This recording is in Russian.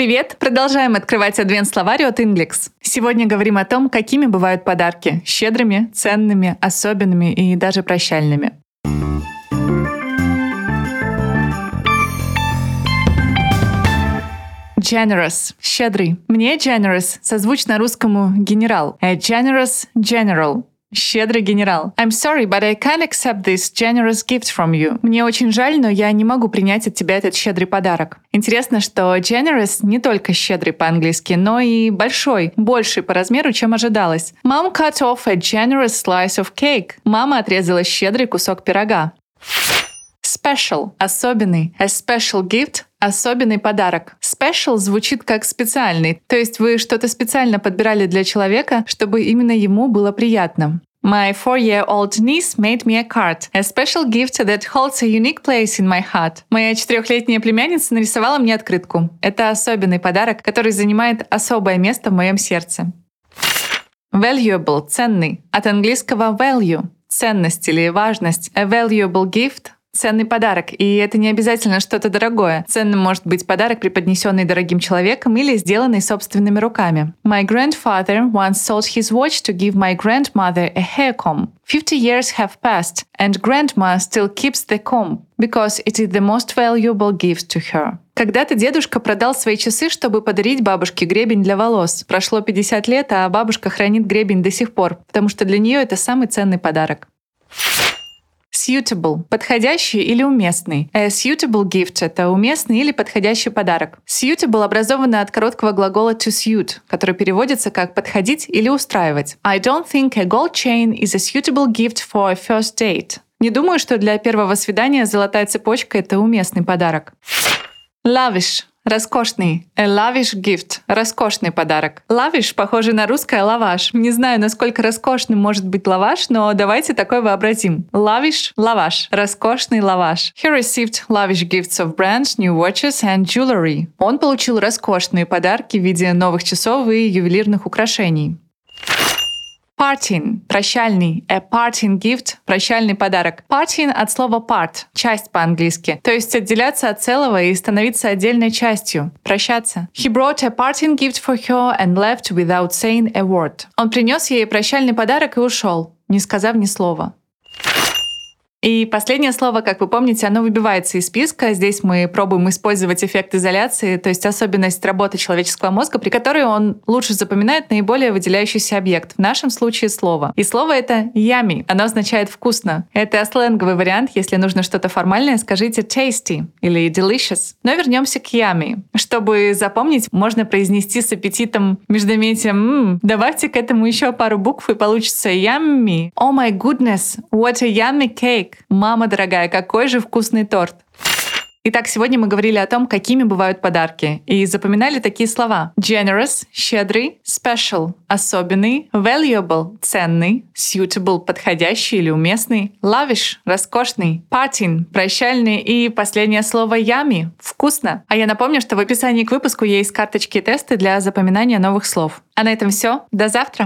Привет! Продолжаем открывать адвент-словарь от Inglix. Сегодня говорим о том, какими бывают подарки. Щедрыми, ценными, особенными и даже прощальными. Generous — щедрый. Мне generous созвучно русскому генерал. A generous general Щедрый генерал. I'm sorry, but I can't accept this generous gift from you. Мне очень жаль, но я не могу принять от тебя этот щедрый подарок. Интересно, что generous не только щедрый по-английски, но и большой, больший по размеру, чем ожидалось. Mom cut off a generous slice of cake. Мама отрезала щедрый кусок пирога. Special – особенный. A special gift – особенный подарок. Special звучит как специальный, то есть вы что-то специально подбирали для человека, чтобы именно ему было приятно. My four-year-old niece made me a card, a special gift that holds a unique place in my heart. Моя четырехлетняя племянница нарисовала мне открытку. Это особенный подарок, который занимает особое место в моем сердце. Valuable – ценный. От английского value – ценность или важность. A valuable gift ценный подарок. И это не обязательно что-то дорогое. Ценным может быть подарок, преподнесенный дорогим человеком или сделанный собственными руками. My grandfather once sold his watch to give my grandmother a hair comb. Fifty years have passed, and grandma still keeps the comb because it is the most valuable gift to her. Когда-то дедушка продал свои часы, чтобы подарить бабушке гребень для волос. Прошло 50 лет, а бабушка хранит гребень до сих пор, потому что для нее это самый ценный подарок. Suitable — подходящий или уместный. A suitable gift — это уместный или подходящий подарок. Suitable образовано от короткого глагола to suit, который переводится как «подходить» или «устраивать». I don't think a gold chain is a suitable gift for a first date. Не думаю, что для первого свидания золотая цепочка — это уместный подарок. Lavish Роскошный. A lavish gift. Роскошный подарок. Lavish похоже на русское лаваш. Не знаю, насколько роскошным может быть лаваш, но давайте такой вообразим. Lavish – лаваш. Роскошный лаваш. He received lavish gifts of brands, new watches and jewelry. Он получил роскошные подарки в виде новых часов и ювелирных украшений. Parting – прощальный. A parting gift – прощальный подарок. Parting от слова part – часть по-английски. То есть отделяться от целого и становиться отдельной частью. Прощаться. He brought a parting gift for her and left without saying a word. Он принес ей прощальный подарок и ушел, не сказав ни слова. И последнее слово, как вы помните, оно выбивается из списка. Здесь мы пробуем использовать эффект изоляции, то есть особенность работы человеческого мозга, при которой он лучше запоминает наиболее выделяющийся объект, в нашем случае слово. И слово это yummy. Оно означает вкусно. Это сленговый вариант. Если нужно что-то формальное, скажите tasty или delicious. Но вернемся к yummy. Чтобы запомнить, можно произнести с аппетитом междометием «М, добавьте к этому еще пару букв и получится yummy. Oh my goodness, what a yummy cake cake. Мама дорогая, какой же вкусный торт. Итак, сегодня мы говорили о том, какими бывают подарки, и запоминали такие слова. Generous — щедрый, special — особенный, valuable — ценный, suitable — подходящий или уместный, lavish — роскошный, parting — прощальный и последнее слово yummy — вкусно. А я напомню, что в описании к выпуску есть карточки и тесты для запоминания новых слов. А на этом все. До завтра!